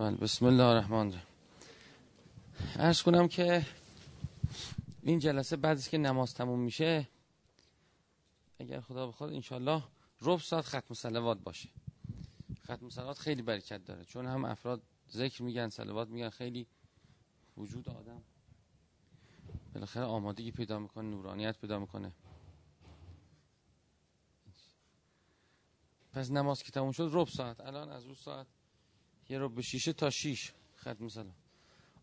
بله بسم الله الرحمن الرحیم. ارز کنم که این جلسه بعد از که نماز تموم میشه اگر خدا بخواد انشالله ربع ساعت ختم سلوات باشه. ختم سلوات خیلی برکت داره چون هم افراد ذکر میگن سلوات میگن خیلی وجود آدم بالاخره آمادگی پیدا می‌کنه نورانیت پیدا می‌کنه. پس نماز که تموم شد ربع ساعت الان از اون ساعت یه رو به شیشه تا شیش ختم سلام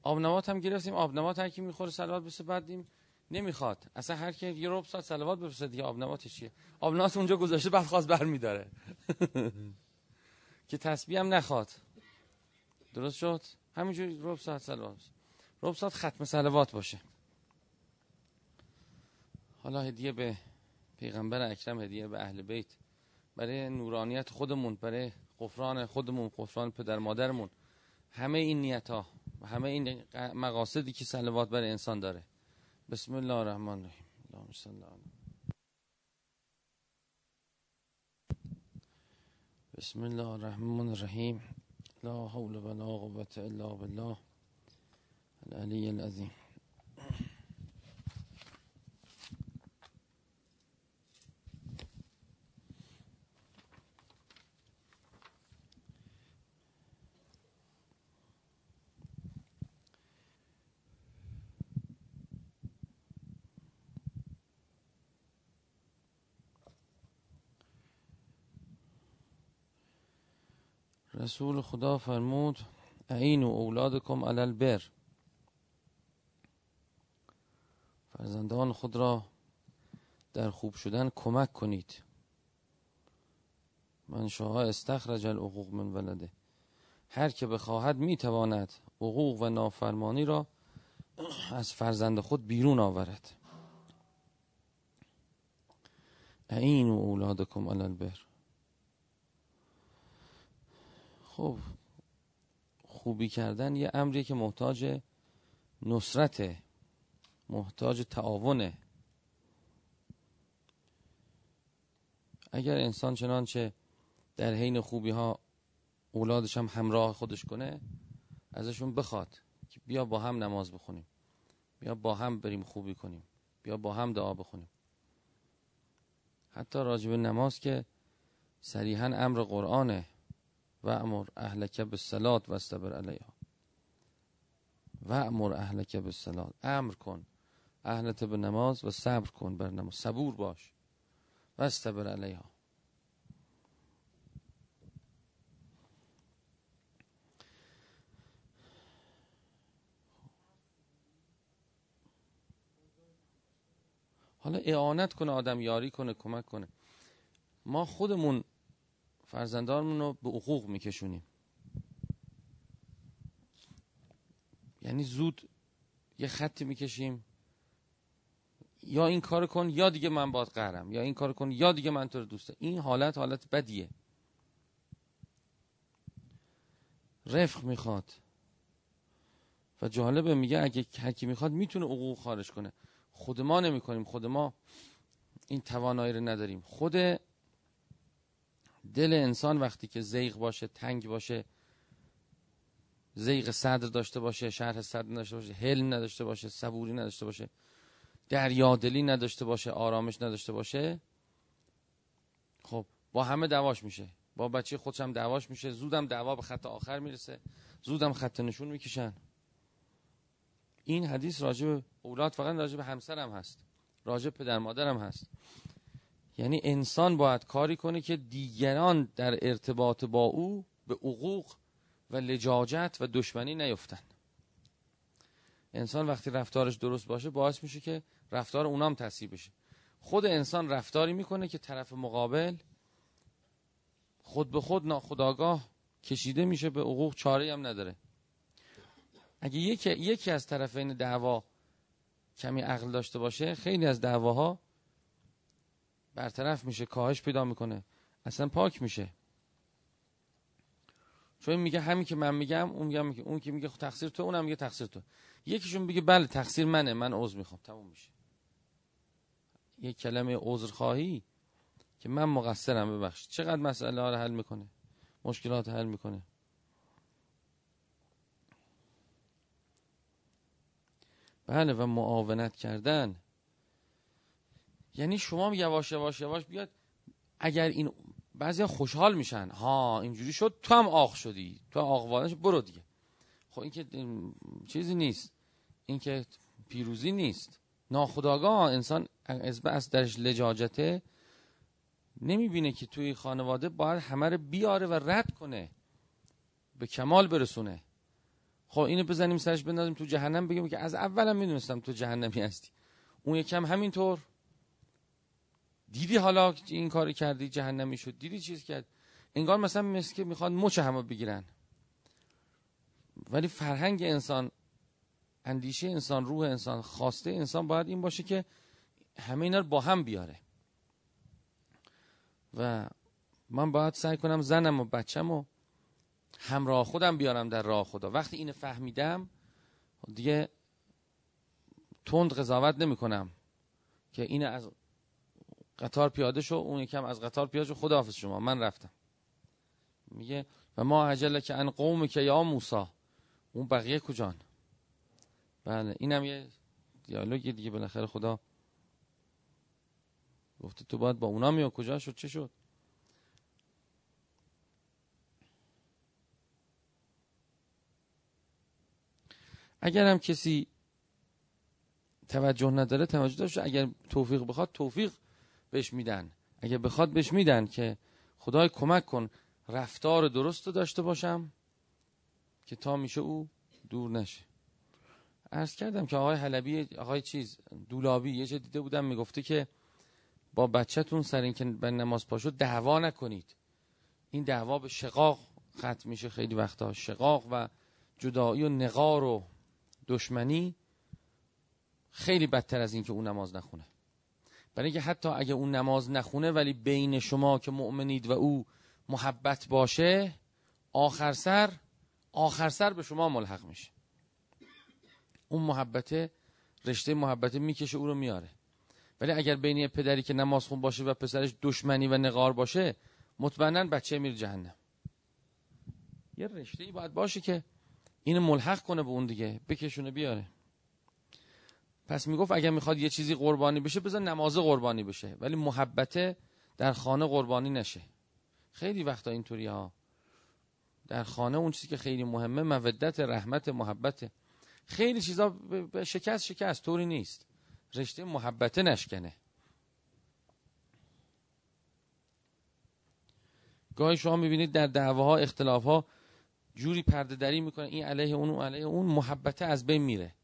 آب نمات هم گرفتیم آب نمات هر کی می‌خوره سلوات بسه بعدیم نمی‌خواد. اصلا هر کی یه ربع ساعت سلوات بفرسته دیگه آب نماتش چیه؟ آب نمات اونجا گذاشته بعد خواست برمیداره که تسبیح هم نخواد. درست شد؟ همینجوری ربع ساعت سلوات ربع ساعت ختم سلوات باشه. حالا هدیه به پیغمبر اکرم هدیه به اهل بیت. برای نورانیت خودمون برای قفران خودمون قفران پدر مادرمون همه این نیت ها همه این مقاصدی که سلوات برای انسان داره. بسم الله الرحمن الرحیم. اللهم صل بسم الله الرحمن الرحیم. لا حول ولا قوة الا بالله. العلی العظیم. رسول خدا فرمود عین و اولادکم علی البر. فرزندان خود را در خوب شدن کمک کنید. من شاه استخرج الحقوق من ولده. هر که بخواهد می‌تواند حقوق و نافرمانی را از فرزند خود بیرون آورد. عین و اولادکم علی البر. خب خوبی کردن یه امریه که محتاج نصرته محتاج تعاونه اگر انسان چنانچه در حین خوبی ها اولادش هم همراه خودش کنه ازشون بخواد که بیا با هم نماز بخونیم بیا با هم بریم خوبی کنیم بیا با هم دعا بخونیم. حتی راجب نماز که صریحا امر قرآنه. و امر اهلک بالصلات و استبر علیها و امر اهلک بالصلات امر کن. اهلت به نماز و صبر کن بر نماز. صبور باش. و استبر علیها حالا اعانت کنه آدم یاری کنه کمک کنه. ما خودمون فرزندانمون رو به حقوق میکشونیم. یعنی زود یه خطی می‌کشیم. یا این کار کن یا دیگه من باد قهرم. یا این کار کن یا دیگه من تو رو دوسته این حالت حالت بدیه. رفق می‌خواد. و جالبه میگه اگه هرکی می‌خواد می‌تونه حقوق خارج کنه. خود ما نمی‌کنیم. خود ما این توانایی رو نداریم. خود دل انسان وقتی که زیغ باشه تنگ باشه زیغ صدر داشته باشه شرح صدر نداشته باشه حلم نداشته باشه صبوری نداشته باشه دریادلی نداشته باشه آرامش نداشته باشه خب با همه دواش میشه. با بچه خودش هم دواش میشه. زودم دعوا به خط آخر می‌رسه. زودم خط نشون می‌کشن. این حدیث راجع اولاد فقط راجع به همسر هم هست. راجع پدر مادر هم هست. یعنی انسان باید کاری کنه که دیگران در ارتباط با او به حقوق و لجاجت و دشمنی نیفتن. انسان وقتی رفتارش درست باشه باعث میشه که رفتار اونام تصیب بشه. خود انسان رفتاری می‌کنه که طرف مقابل خود به خود ناخداگاه کشیده میشه به حقوق چاره هم نداره. اگه یکی, یکی از طرفین دعوا کمی عقل داشته باشه خیلی از دعواها برطرف میشه کاهش پیدا می‌کنه. اصلا پاک میشه. چون میگه همین که من میگم اون میگم میگه اون که میگه خب تقصیر تو اونم میگه تقصیر تو. یکیشون میگه بله تقصیر منه من عذر می‌خوام. تموم میشه. یک کلمه عذر خواهی که من مقصرم ببخشید. چقدر مسئله ها رو حل می‌کنه؟ مشکلات حل می‌کنه. بله و معاونت کردن. یعنی شما یواش یواش یواش بیاد اگر این بعضی خوشحال میشن ها اینجوری شد تو هم آخ شدی تو آقوانش برو دیگه. خب این که چیزی نیست این که پیروزی نیست. ناخداگاه انسان از درش لجاجته نمی‌بینه که توی خانواده باید همه رو بیاره و رد کنه به کمال برسونه. خب اینو بزنیم سرش بندازیم تو جهنم بگیم که از اولم می‌دونستم تو جهنمی هستی. اون یکم همینطور. دیدی حالا این کاری کردی جهنمی شد دیدی چیز کرد؟ انگار مثلا مثل که می‌خواد مچ همه بگیرن. ولی فرهنگ انسان اندیشه انسان روح انسان خواسته انسان باید این باشه که همه اینا رو با هم بیاره. و من باید سعی کنم زنم و بچم و همراه خودم بیارم در راه خدا. وقتی اینو فهمیدم دیگه تند قضاوت نمی کنم که این از قطار پیاده شو اون یکم از قطار پیاده شو. خداحافظ شما. من رفتم. میگه و ما عجله که ان قوم که یا موسا اون بقیه کجان؟ بله اینم یه دیالوگی دیگه بالاخره خدا گفته تو باید با اونا میاد کجا شد؟ چه شد؟ اگر هم کسی توجه نداره توجه داشته اگر توفیق بخواد توفیق بهش میدن. اگر بخواد بهش میدن که خدای کمک کن رفتار درست داشته باشم که تا میشه او دور نشه. عرض کردم که آقای حلبی آقای چیز دولابی یه جا دیده بودم می‌گفته که با بچهتون سر اینکه به نماز پاشو دعوا نکنید. این دعوا به شقاق ختم میشه خیلی وقتا. شقاق و جدایی و نقار و دشمنی خیلی بدتر از اینکه اون نماز نخونه. برای اینکه حتی اگه اون نماز نخونه ولی بین شما که مؤمنید و او محبت باشه آخر سر آخر سر به شما ملحق میشه. اون محبت رشته محبت می‌کشه او رو میاره. ولی اگر بین پدری که نماز خون باشه و پسرش دشمنی و نقار باشه مطمئنا بچه میره جهنم. یه رشته ای باید باشه که اینو ملحق کنه به اون دیگه بکشونه بیاره. پس می‌گفت اگر می‌خواد یه چیزی قربانی بشه بذار نماز قربانی بشه. ولی محبت در خانه قربانی نشه. خیلی وقتا اینطوری ها. در خانه اون چیزی که خیلی مهمه مودت رحمت محبت. خیلی چیزا شکست شکست. طوری نیست. رشته محبت نشکنه. گاهی شما می‌بینید در دعواها اختلافها جوری پرده دری می‌کنه. این علیه اون و علیه اون. محبت از بین میره.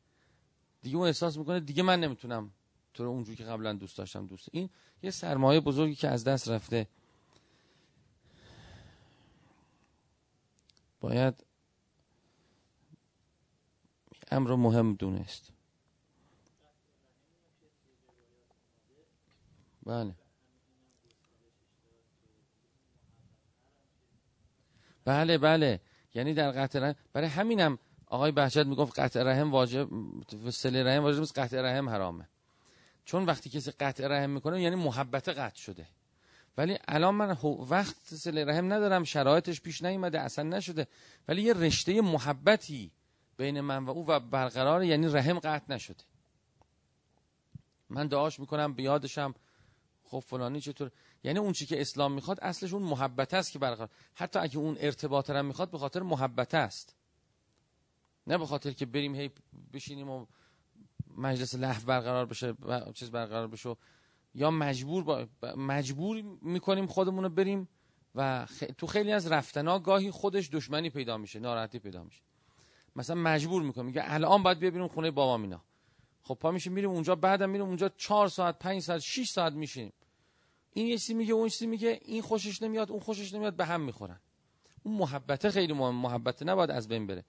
دیگه اون احساس می‌کنه دیگه من نمی‌تونم تو اونجوری که قبلا دوست داشتم دوست این یه سرمایه بزرگی که از دست رفته. باید امر مهم دونست. بله. بله بله. یعنی در قطع رحم برای همینم آقای بهجت می‌گفت قطع رحم واجب سله رحم واجب است قطع رحم حرامه. چون وقتی کسی قطع رحم می‌کنه یعنی محبت قطع شده. ولی الان من وقت سله رحم ندارم شرایطش پیش نیومده اصلا نشده. ولی یه رشته محبتی بین من و او و برقرار یعنی رحم قطع نشده. من دعاش می‌کنم بیادشم خب فلانی چطور؟ یعنی اون چی که اسلام می‌خواد اصلش اون محبت است که برقرار. حتی اگه اون ارتباط هم می‌خواد به خاطر محبت است. نه به خاطر که بریم هی بشینیم و مجلس لحو برقرار بشه و چیز برقرار بشه یا مجبور با مجبور می‌کنیم خودمون رو بریم و تو خیلی از رفتنا گاهی خودش دشمنی پیدا میشه ناراحتی پیدا میشه. مثلا مجبور می‌کنه میگه الان باید بیا بریم خونه بابا مینا خب پا میشه میریم اونجا بعدم میریم اونجا چهار ساعت پنج ساعت 6 ساعت میشینیم. این یه چیزی میگه اون چیزی میگه این خوشش نمیاد اون خوشش نمیاد به هم می‌خورن. اون محبته خیلی مهم محبت نباید از بین بره.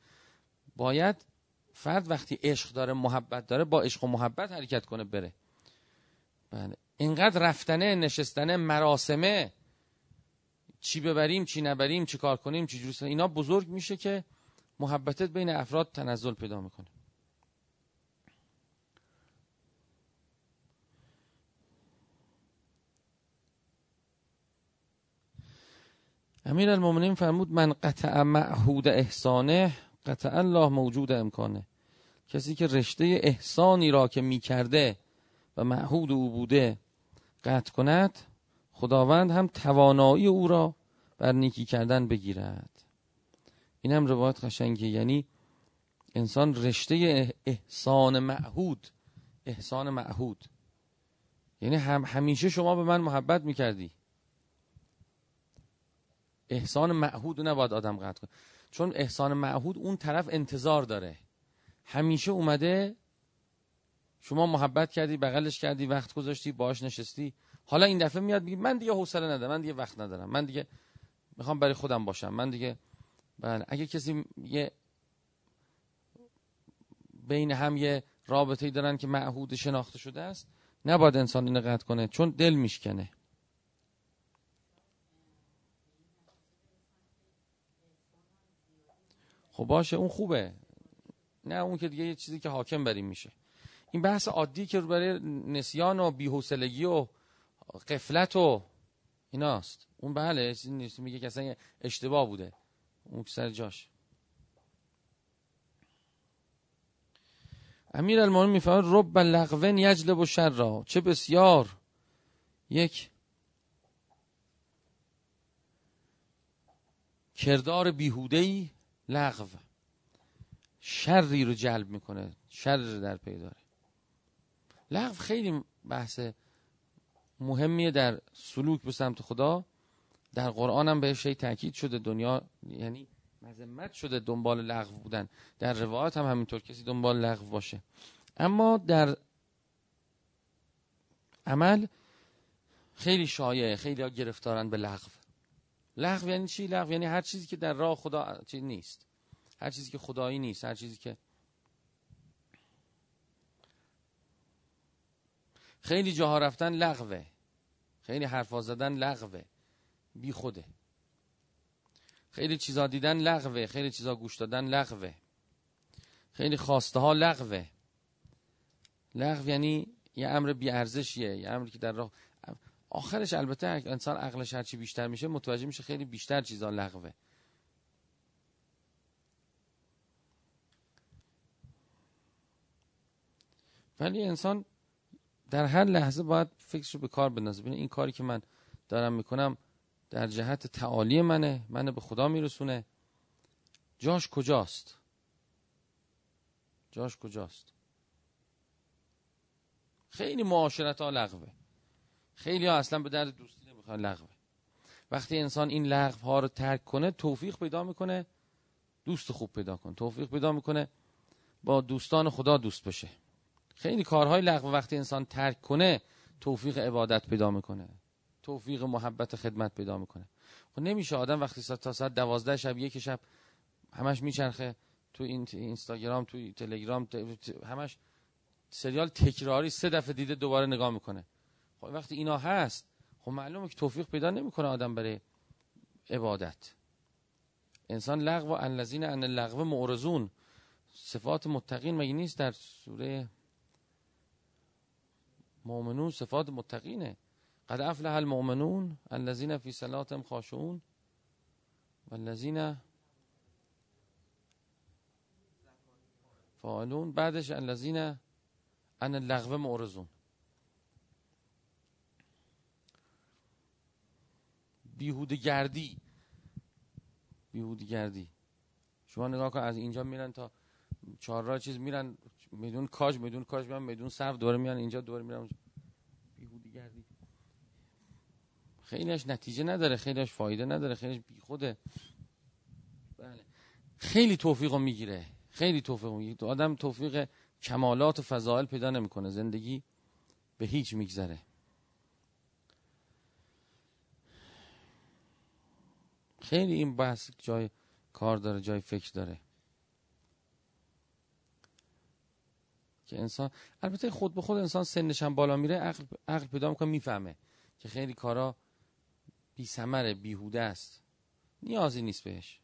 باید فرد وقتی عشق داره محبت داره با عشق و محبت حرکت کنه بره. بله. اینقدر رفتنه نشستنه مراسمه چی ببریم چی نبریم چی کار کنیم چی جوری اینا بزرگ میشه که محبتت بین افراد تنزل پیدا می‌کنه. امیر المومنین فرمود من قطع معهود احسانه قطع الله موجود امکانه. کسی که رشته احسانی را که می‌کرده و معهود او بوده قطع کند خداوند هم توانایی او را بر نیکی کردن بگیرد. این هم روایت قشنگه یعنی انسان رشته احسان معهود احسان معهود. یعنی هم همیشه شما به من محبت می‌کردی. احسان معهود نباید آدم قطع کنه. چون احسان معهود اون طرف انتظار داره. همیشه اومده شما محبت کردی بغلش کردی وقت گذاشتی باش نشستی. حالا این دفعه میاد میگه من دیگه حوصله ندارم من دیگه وقت ندارم. من دیگه می‌خوام برای خودم باشم. من دیگه بله اگه کسی یه بین هم یه رابطه دارن که معهود شناخته شده است نباید انسان اینو قطع کنه چون دل میشکنه. خب باشه اون خوبه. نه اون که دیگه یه چیزی که حاکم بریم میشه. این بحث عادی که برای نسیان و بی‌حوصلگی و قفلت و ایناست. اون بله چیزی نیست. میگه که اصلا اشتباه بوده. اون سر جاش. امیر المومنین میفرماید رب لغون یجلب و شر را چه بسیار. یک کردار بیهودهی لغو شری رو جلب می‌کنه شر در پی داره. لغو خیلی بحث مهمیه در سلوک به سمت خدا. در قرآن هم بهش تاکید شده دنیا یعنی مذمت شده دنبال لغو بودن. در روایات هم همینطور کسی دنبال لغو باشه. اما در عمل خیلی شایعه خیلی ها گرفتارن به لغو. لغو یعنی چی؟ لغو یعنی هر چیزی که در راه خدا چی نیست. هر چیزی که خدایی نیست هر چیزی که خیلی جاها رفتن لغوه. خیلی حرفا زدن لغوه. بی خوده. خیلی چیزا دیدن لغوه. خیلی چیزا گوش دادن لغوه. خیلی خواسته ها لغوه. لغو یعنی یه امر بی ارزشیه یه امری که در راه آخرش البته انسان عقلش هرچی بیشتر میشه متوجه میشه خیلی بیشتر چیزا لغوه. ولی انسان در هر لحظه باید فکرشو به کار بندازه. ببین این کاری که من دارم می‌کنم در جهت تعالی منه منو به خدا میرسونه. جاش کجاست؟ جاش کجاست؟ خیلی معاشرت ها لغوه. خیلی ها اصلا به درد دوستی نمی‌خوان لغوه وقتی انسان این لغو ها رو ترک کنه توفیق پیدا می‌کنه دوست خوب پیدا کنه توفیق پیدا می‌کنه با دوستان خدا دوست بشه. خیلی کارهای لغو وقتی انسان ترک کنه توفیق عبادت پیدا می‌کنه. توفیق محبت خدمت پیدا می‌کنه. خب نمیشه آدم وقتی تا ساعت دوازده شب یک شب همش میچرخه تو این اینستاگرام تو تلگرام همش سریال تکراری سه دفعه دیده دوباره نگاه می‌کنه. وقتی اینا هست خب معلومه که توفیق پیدا نمی‌کنه آدم برای عبادت. انسان لغو و الذین ان اللغو معرضون. صفات متقین مگه نیست در سوره مؤمنون صفات متقینه؟ قد افلح المؤمنون الذين في صلاتهم خاشعون والذين فاعلون. بعدش الذين ان اللغو معرضون. بیهوده گردی. بیهوده گردی. شما نگاه کن از اینجا میرن تا چهار راه چیز میرن میدون کاج میدون کاج میرن میدون صرف دوره میان اینجا دوره میرن بیهودی گردی. خیلیش نتیجه نداره خیلیش فایده نداره خیلیش بیخوده. بله. خیلی توفیق می‌گیره خیلی توفیق می‌گیره. آدم توفیق کمالات و فضائل پیدا نمی‌کنه زندگی به هیچ میگذره. خیلی این بحث جای کار داره جای فکر داره. که انسان البته خود به خود انسان سنش هم بالا میره عقل, عقل پیدا می‌کنه می‌فهمه که خیلی کارا بی سمره بیهوده است. نیازی نیست بهش.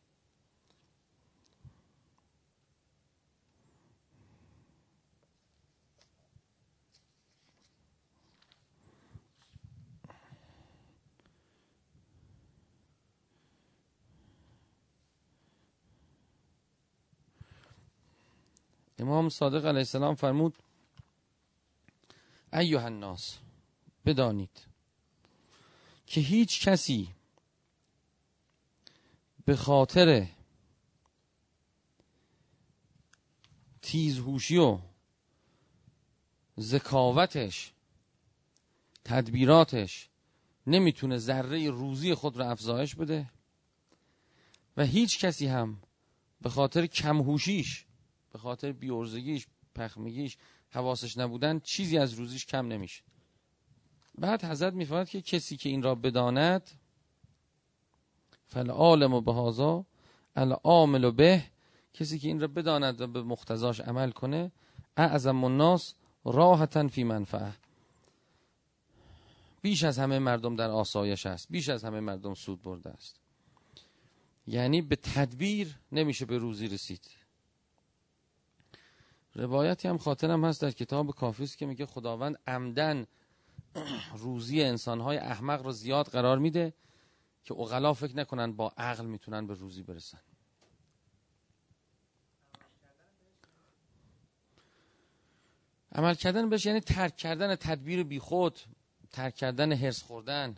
امام صادق علیه السلام فرمود ایوه الناس بدانید که هیچ کسی به خاطر تیزهوشی و ذکاوتش تدبیراتش نمی‌تونه ذره روزی خود را افزایش بده و هیچ کسی هم به خاطر کمهوشیش به خاطر بیورزگیش پخمگیش حواسش نبودن چیزی از روزیش کم نمیشه. بعد حضرت میفرماید که کسی که این را بداند فالعالم و بهازا العامل به کسی که این را بداند و به مختزاش عمل کنه اعظم الناس راحتا فی منفعه. بیش از همه مردم در آسایش است بیش از همه مردم سود برده است. یعنی به تدبیر نمیشه به روزی رسید. روایتی هم خاطرم هست در کتاب کافیست که میگه خداوند عمدن روزی انسانهای احمق رو زیاد قرار میده که اغلا فکر نکنن با عقل می‌تونن به روزی برسن. عمل کردن بهش یعنی ترک کردن تدبیر بیخود ترک کردن هرس خوردن.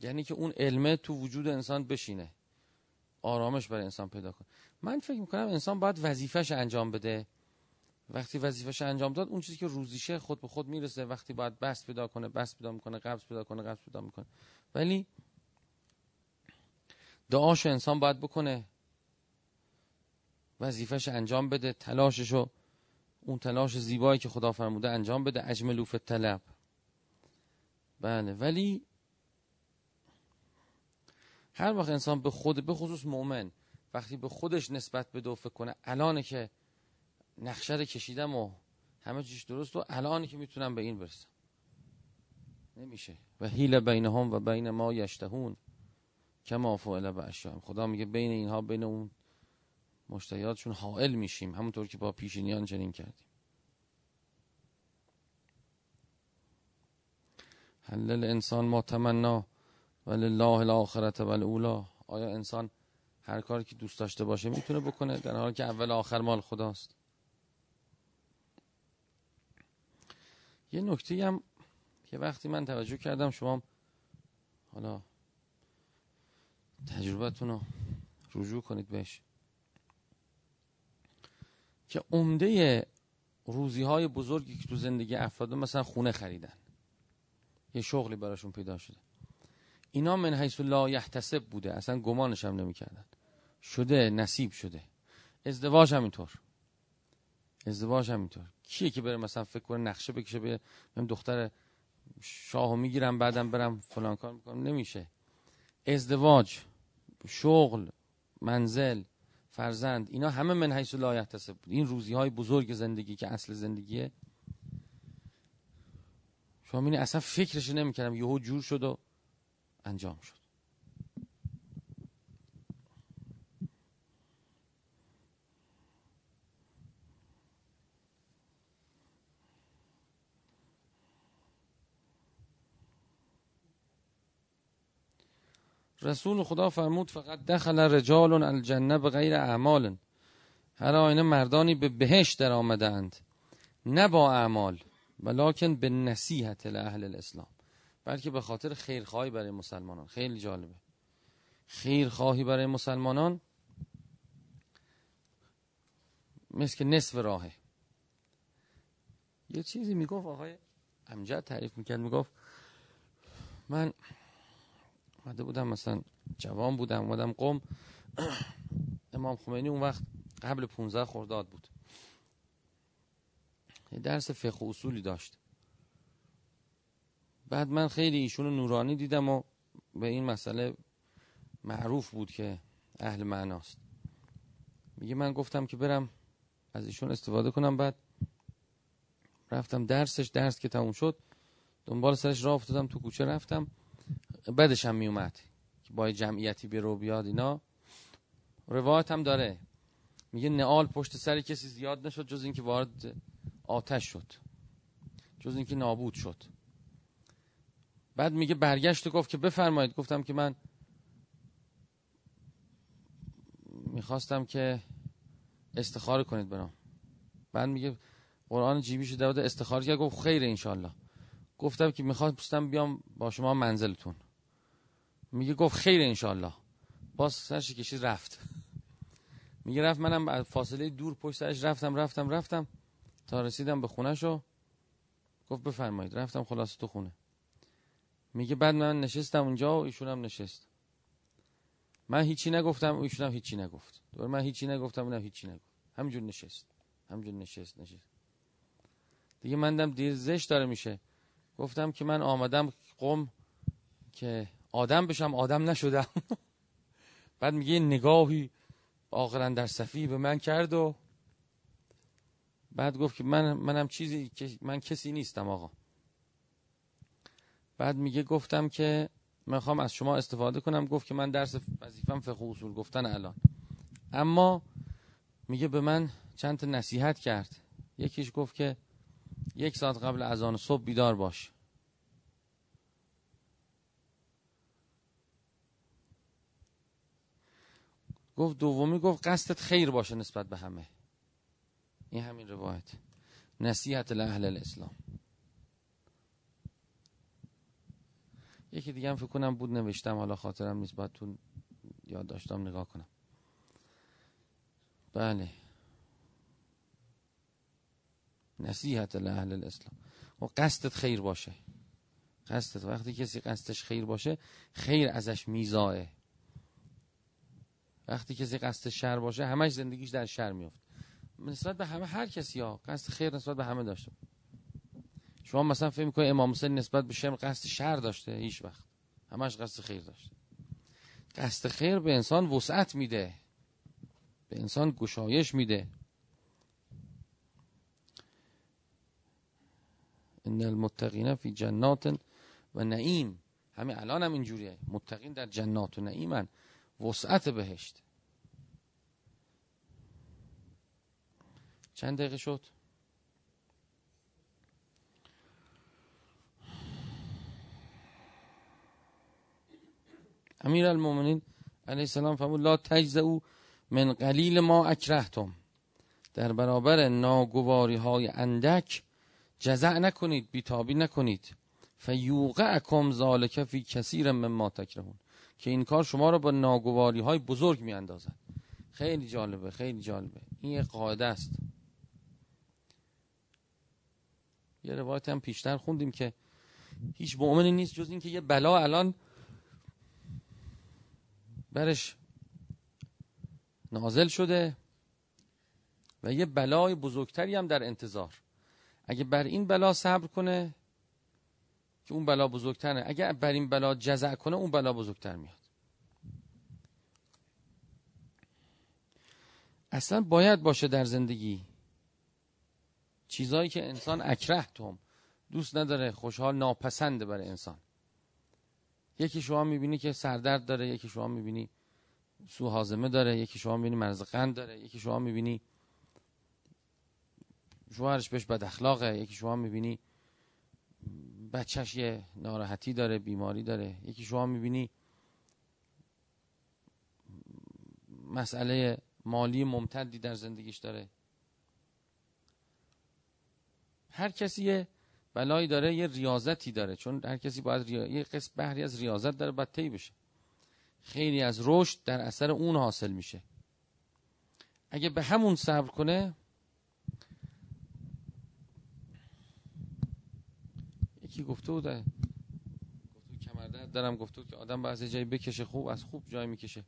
یعنی که اون علمه تو وجود انسان بشینه آرامش برای انسان پیدا کنه. من فکر می‌کنم انسان باید وظیفش انجام بده. وقتی وظیفش انجام داد اون چیزی که روزیشه خود به خود می‌رسه. وقتی باید بست پیدا کنه بست پیدا می‌کنه قبض پیدا کنه قبض پیدا می‌کنه. ولی دعاش انسان باید بکنه. وظیفش انجام بده تلاششو اون تلاش زیبایی که خدا فرموده انجام بده اجملو فی طلب بله ولی هر وقت انسان به خود به خصوص مؤمن وقتی به خودش نسبت بده و فکر کنه الان که نقشه رو کشیدم و همه چیش درست و الان که می‌تونم به این برسم. نمیشه. و هیل بینهم و بین ما یشتهون کما فعل به اشیاء. خدا میگه بین اینها بین اون مشتهیاتشون حائل میشیم. همونطور که با پیشینیان چنین کردیم. حلل انسان ما تمنا ولله الاخرت والاولا آیا انسان هر کاری که دوست داشته باشه می‌تونه بکنه در حالی که اول آخر مال خداست. یه نکته هم که وقتی من توجه کردم شما حالا تجربتون رو رجوع کنید بهش. که عمده روزی های بزرگی که تو زندگی افراد مثلا خونه خریدن. یه شغلی براشون پیدا شده. اینا من حیث لا یحتسب بوده اصلا گمانش هم نمی‌کردن. شده نصیب شده. ازدواج هم اینطور ازدواج هم اینطور کیه که بره مثلا فکر کنه نقشه بکشه به دختر شاهو می‌گیرم بعدم برم فلان کار می‌کنم؟ نمیشه. ازدواج شغل منزل فرزند اینا همه من حیث لا یحتسب این روزی های بزرگ زندگی که اصل زندگیه. شما اصلا فکرش نمی‌کردم. یهو جور شد و انجام شد. رسول خدا فرمود فقط دخل رجال الجنه به غیر اعمال. هر آینه مردانی به بهش در آمدند نه با اعمال ولیکن به نصیحت اهل الاسلام بلکه به خاطر خیرخواهی برای مسلمانان. خیلی جالبه. خیرخواهی برای مسلمانان مثل که نصف راهه. یه چیزی می‌گفت آقای امجد تعریف می‌کرد می‌گفت من اومده بودم مثلا جوان بودم اومدم قم. امام خمینی اون وقت قبل 15 خرداد بود. یه درس فقه اصولی داشت. بعد من خیلی ایشون نورانی دیدم و به این مسئله معروف بود که اهل معناست. میگه من گفتم که برم از ایشون استفاده کنم. بعد رفتم درسش درس که تموم شد دنبال سرش راه افتادم تو کوچه رفتم. بعدش هم میومد که با جمعیتی به رو بیاد اینا. روایت هم داره. میگه نعال پشت سر کسی زیاد نشد جز اینکه وارد آتش شد. جز اینکه نابود شد. بعد میگه برگشت و گفت که بفرمایید. گفتم که من می‌خواستم که استخاره کنید برام. بعد میگه قرآن جیبیشو داده استخاره کرد. گفت خیر انشالله گفتم که می‌خواستم بیام با شما منزلتون. میگه گفت خیر انشالله باز سرش کشید رفت. میگه رفت منم فاصله دور پشت سرش رفتم رفتم رفتم. تا رسیدم به خونه شو گفت بفرمایید. رفتم خلاص تو خونه. میگه بعد من نشستم اونجا و ایشون هم نشست. من هیچی نگفتم و ایشون هم هیچی نگفت. دور من هیچی نگفتم اونم هیچی نگفت. همینجور نشست. همینجور نشست نشست. دیگه من دم دیر زشت داره میشه. گفتم که من آمدم قوم که آدم بشم آدم نشدم. بعد میگه نگاهی آخرا در صفی به من کرد و بعد گفت که من منم چیزی که من کسی نیستم آقا. بعد میگه گفتم که می‌خوام از شما استفاده کنم. گفت که من درس وظیفم فقه اصول گفتن الان. اما میگه به من چند تا نصیحت کرد. یکیش گفت که یک ساعت قبل از آن صبح بیدار باش. گفت دومی گفت قصدت خیر باشه نسبت به همه. این همین روایت. نصیحت لأهل الاسلام. یکی دیگه هم فکر کنم بود نوشتم حالا خاطرم نیست باید تو یاد داشتم نگاه کنم. بله. نصیحت لأهل الاسلام. و قصدت خیر باشه. قصدت وقتی کسی قصدش خیر باشه خیر ازش میزاه وقتی کسی قصد شر باشه همش زندگیش در شر میفت نسبت به همه هر کسی ها قصد خیر نسبت به همه داشته شما مثلا فکر می‌کنید امام حسین نسبت به شم قصد شر داشته هیچ وقت. همش قصد خیر داشته. قصد خیر به انسان وسعت میده. به انسان گشایش میده. ان المتقین فی جنات و نعیم. همین الان هم اینجوریه. متقین در جنات و نعیمن وسعت بهشت. چند دقیقه شد؟ امیر المومنین علیه السلام فرمود لا تجزعو من قلیل ما اکرهتم. در برابر ناگواری های اندک جزع نکنید بیتابی نکنید. فیوقعکم ذالک فی کثیر مما تکرهون. که این کار شما رو با ناگواری های بزرگ می اندازد خیلی جالبه خیلی جالبه. این یه قاعده است. یه روایت هم پیشتر خوندیم که هیچ مؤمنی نیست جز اینکه یه بلا الان برش نازل شده و یه بلای بزرگتری هم در انتظار. اگه بر این بلا صبر کنه که اون بلا بزرگتره. اگه بر این بلا جزع کنه اون بلا بزرگتر میاد. اصلا باید باشه در زندگی چیزایی که انسان اکره توم. دوست نداره خوشحال ناپسنده برای انسان. یکی شما می‌بینی که سردرد داره یکی شما می‌بینی سوهازمه داره یکی شما می‌بینی مرض قند داره یکی شما می‌بینی شوهرش بهش بد اخلاقه. یکی شما می‌بینی بچهش یه ناراحتی داره بیماری داره. یکی شما می‌بینی مسئله مالی ممتدی در زندگیش داره. هر کسی یه بلایی داره یه ریاضتی داره. چون هر کسی باید یه قسم بحری از ریاضت داره باید طی بشه. خیلی از رشد در اثر اون حاصل میشه. اگه به همون صبر کنه یکی گفته بود گفته کمردرد دارم گفته که آدم بعضی جایی بکشه خوب از خوب جای می‌کشه.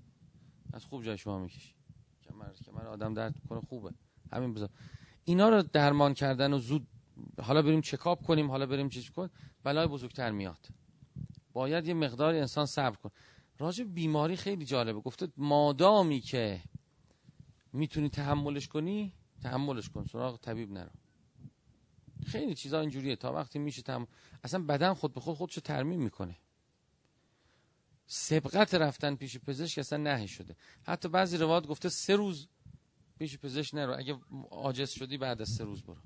از خوب جای شما می‌کشی کمر کمر آدم درد کنه خوبه. همین بذار. اینا رو درمان کردن و زود حالا بریم چکاپ کنیم حالا بریم چیز کن بلای بزرگتر میاد. باید یه مقداری انسان صبر کن. راجع بیماری خیلی جالبه. گفته مادامی که می‌تونی تحملش کنی تحملش کن. سراغ طبیب نرو. خیلی چیزا اینجوریه. تا وقتی میشه تم... اصلا بدن خود به خود خودشو ترمیم می‌کنه. سبقت رفتن پیش پزشک اصلا نهی شده. حتی بعضی روایات گفته سه روز پیش پزشک نرو. اگه عاجز شدی بعد از سه روز برو.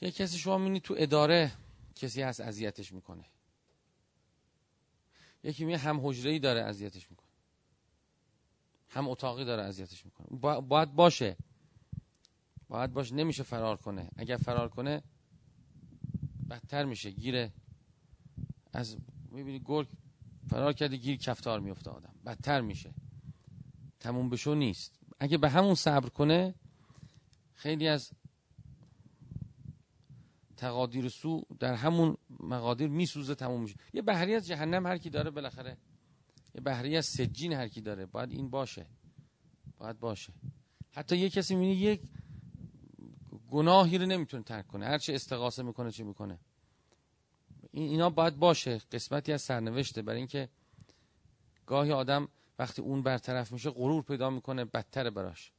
یه کسی شما می‌بینی تو اداره کسی هست اذیتش می‌کنه. یکی میگه هم حجره داره اذیتش می‌کنه. هم اتاقی داره اذیتش می‌کنه. باید باشه. باید باشه. نمیشه فرار کنه. اگر فرار کنه بدتر میشه. گیره. از می‌بینی گرگ فرار کرده گیر کفتار میفته آدم. بدتر میشه. تموم بشو نیست. اگه به همون صبر کنه خیلی از تقادیر سو در همون مقادیر میسوزه تموم میشه. یه بحری از جهنم هر کی داره بالاخره یه بحری از سجین هر کی داره. باید این باشه. باید باشه. حتی یه کسی می‌بینی یک گناهی رو نمی‌تونه ترک کنه. هر چه استغاثه می‌کنه چی می‌کنه. اینا باید باشه. قسمتی از سرنوشته. برای اینکه گاهی آدم وقتی اون برطرف میشه غرور پیدا می‌کنه بدتر براش.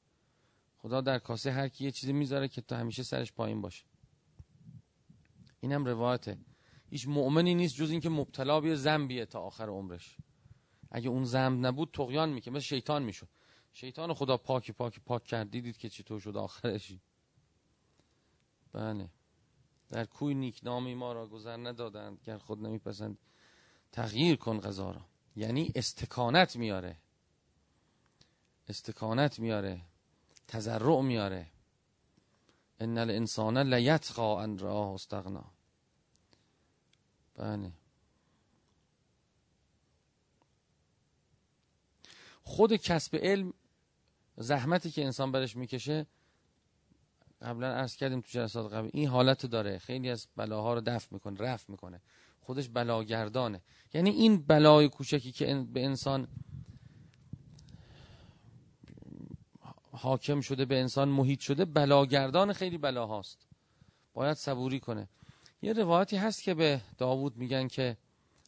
خدا در کاسه هر کی یه چیزی می‌ذاره که تو همیشه سرش پایین باشه. اینم روایته. هیچ مؤمنی نیست جز اینکه مبتلا به ذنبیه تا آخر عمرش. اگه اون ذنب نبود تقیان می‌کنه مثل شیطان می‌شد. شیطان خدا پاک پاک پاک کرد. دیدید که چطور شد آخرش؟ بله. در کوی نیکنامی ما را گذر ندادند. گر خود نمیپسند تغییر کن غذا را. یعنی استکانت میاره استکانت میاره تزرع میاره ان الانسان لیتقا ان راه استغنا. بله. خود کسب علم زحمتی که انسان برش می‌کشه قبلا عرض کردیم تو جلسات قبل این حالت داره. خیلی از بلاها رو دفع می‌کنه رفع می‌کنه. خودش بلاگردانه. یعنی این بلای کوچکی که به انسان حاکم شده به انسان محیط شده بلاگردان خیلی بلاهاست. باید صبوری کنه. یه روایتی هست که به داوود میگن که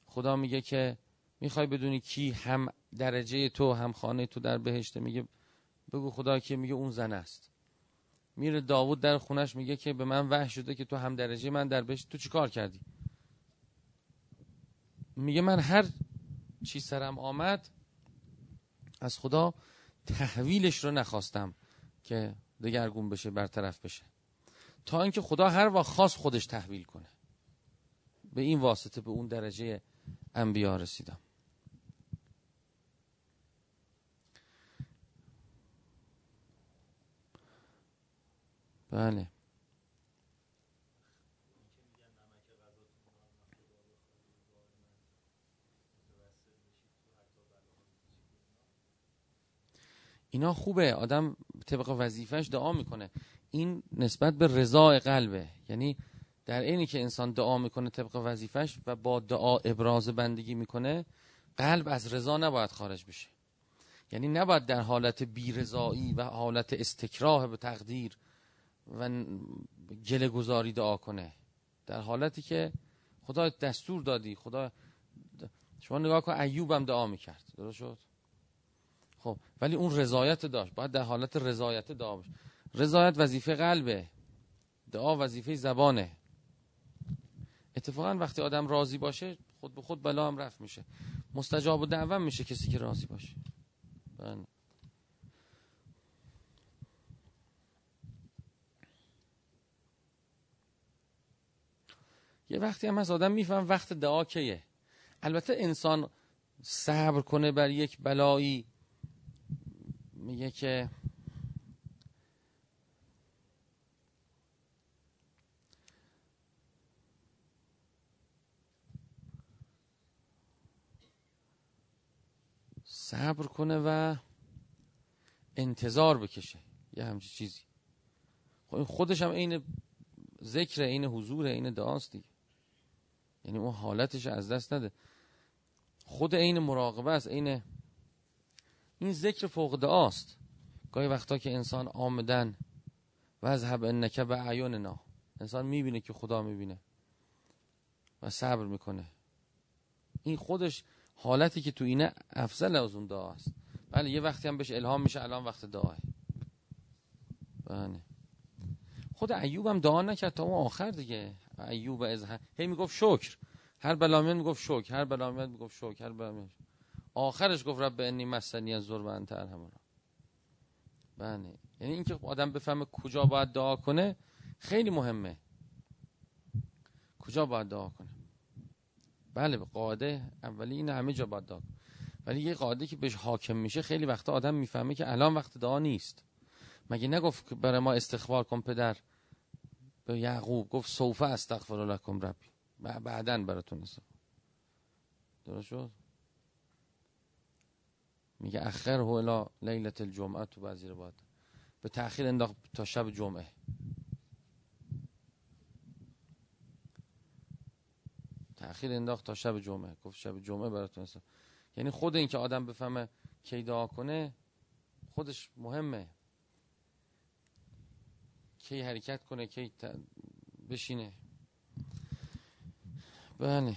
خدا میگه که می‌خوای بدونی کی هم درجه تو هم خانه تو در بهشته. میگه بگو خدا که میگه اون زن است. میره داوود در خونش میگه که به من وحش شده که تو هم درجه من در بهشت. تو چیکار کردی؟ میگه من هر چی سرم آمد از خدا تحویلش رو نخواستم که دگرگون بشه برطرف بشه. تا اینکه خدا هر وقت خواست خودش تحویل کنه. به این واسطه به اون درجه انبیا رسیدم. بله. اینا خوبه. آدم طبق وظیفش دعا می‌کنه. این نسبت به رضای قلبه. یعنی در اینی که انسان دعا می‌کنه طبق وظیفش و با دعا ابراز بندگی می‌کنه قلب از رضا نباید خارج بشه. یعنی نباید در حالت بیرضایی و حالت استکراه به تقدیر و گله گذاری دعا کنه. در حالتی که خدا دستور دادی خدا شما نگاه کن ایوب دعا می‌کرد. درست شد؟ خب ولی اون رضایت داشت. باید در حالت رضایت دعا باشه. رضایت وظیفه قلبه. دعا وظیفه زبانه. اتفاقا وقتی آدم راضی باشه خود به خود بلا هم رفت میشه. مستجاب و دعوم میشه کسی که راضی باشه. بله. یه وقتی هم از آدم میفهم وقت دعا کیه. البته انسان صبر کنه بر یک بلایی. میگه که صبر کنه و انتظار بکشه. یه همچی چیزی. خب این خودش هم این ذکر این حضور این دعاست دیگه. یعنی اون حالتش از دست نده. خود این مراقبه است این این ذکر فوق دعاست. گاهی وقتا که انسان آمدن و از هب انک به عیوننا انسان می‌بینه که خدا می‌بینه و صبر می‌کنه. این خودش حالتی که تو اینه افضل از اون دعا است. بله یه وقتی هم بهش الهام میشه الان وقت دعاه. بله. خود ایوب هم دعا نکرد تا اون آخر دیگه. ایوب از هی می‌گفت شکر. هر بلامیان می‌گفت شکر. هر بلامیان می‌گفت شکر. هر بلامیان آخرش گفت رب انی مسنی از و انت ارحم بله. یعنی اینکه آدم بفهمه کجا باید دعا کنه خیلی مهمه. کجا باید دعا کنه؟ بله قاعده اولی این همه جا باید داد ولی یه قاعده که بهش حاکم میشه خیلی وقتا آدم می‌فهمه که الان وقت دعا نیست. مگه نگفت برای ما استخبار کن پدر؟ به یعقوب گفت سوفه استغفر لکم ربی. بعدا براتون استغفار درست شد؟ میگه اخر هو الی لیلت الجمعه تو بعضی روایت. به تاخیر انداخت تا شب جمعه. تاخیر انداخت تا شب جمعه. گفت شب جمعه براتون است یعنی خود این که آدم بفهمه کی دعا کنه خودش مهمه. کی حرکت کنه کی بشینه. بله.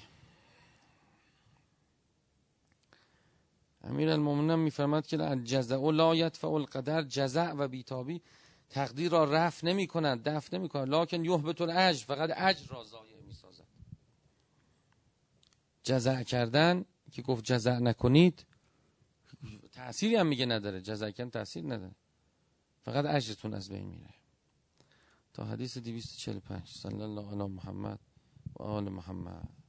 امیر المومنین میفرماد که الجزع لا یدفع القدر جزع و بیتابی تقدیر را رفع نمی کند دفع نمی کند لکن یحبط الاجر فقط اجر را ضایع می سازد جزع کردن که گفت جزع نکنید تأثیری هم میگه نداره. جزع کردن تأثیر نداره. فقط اجرتون از بین میره. تا حدیث 245 صلی الله علی محمد و آل محمد.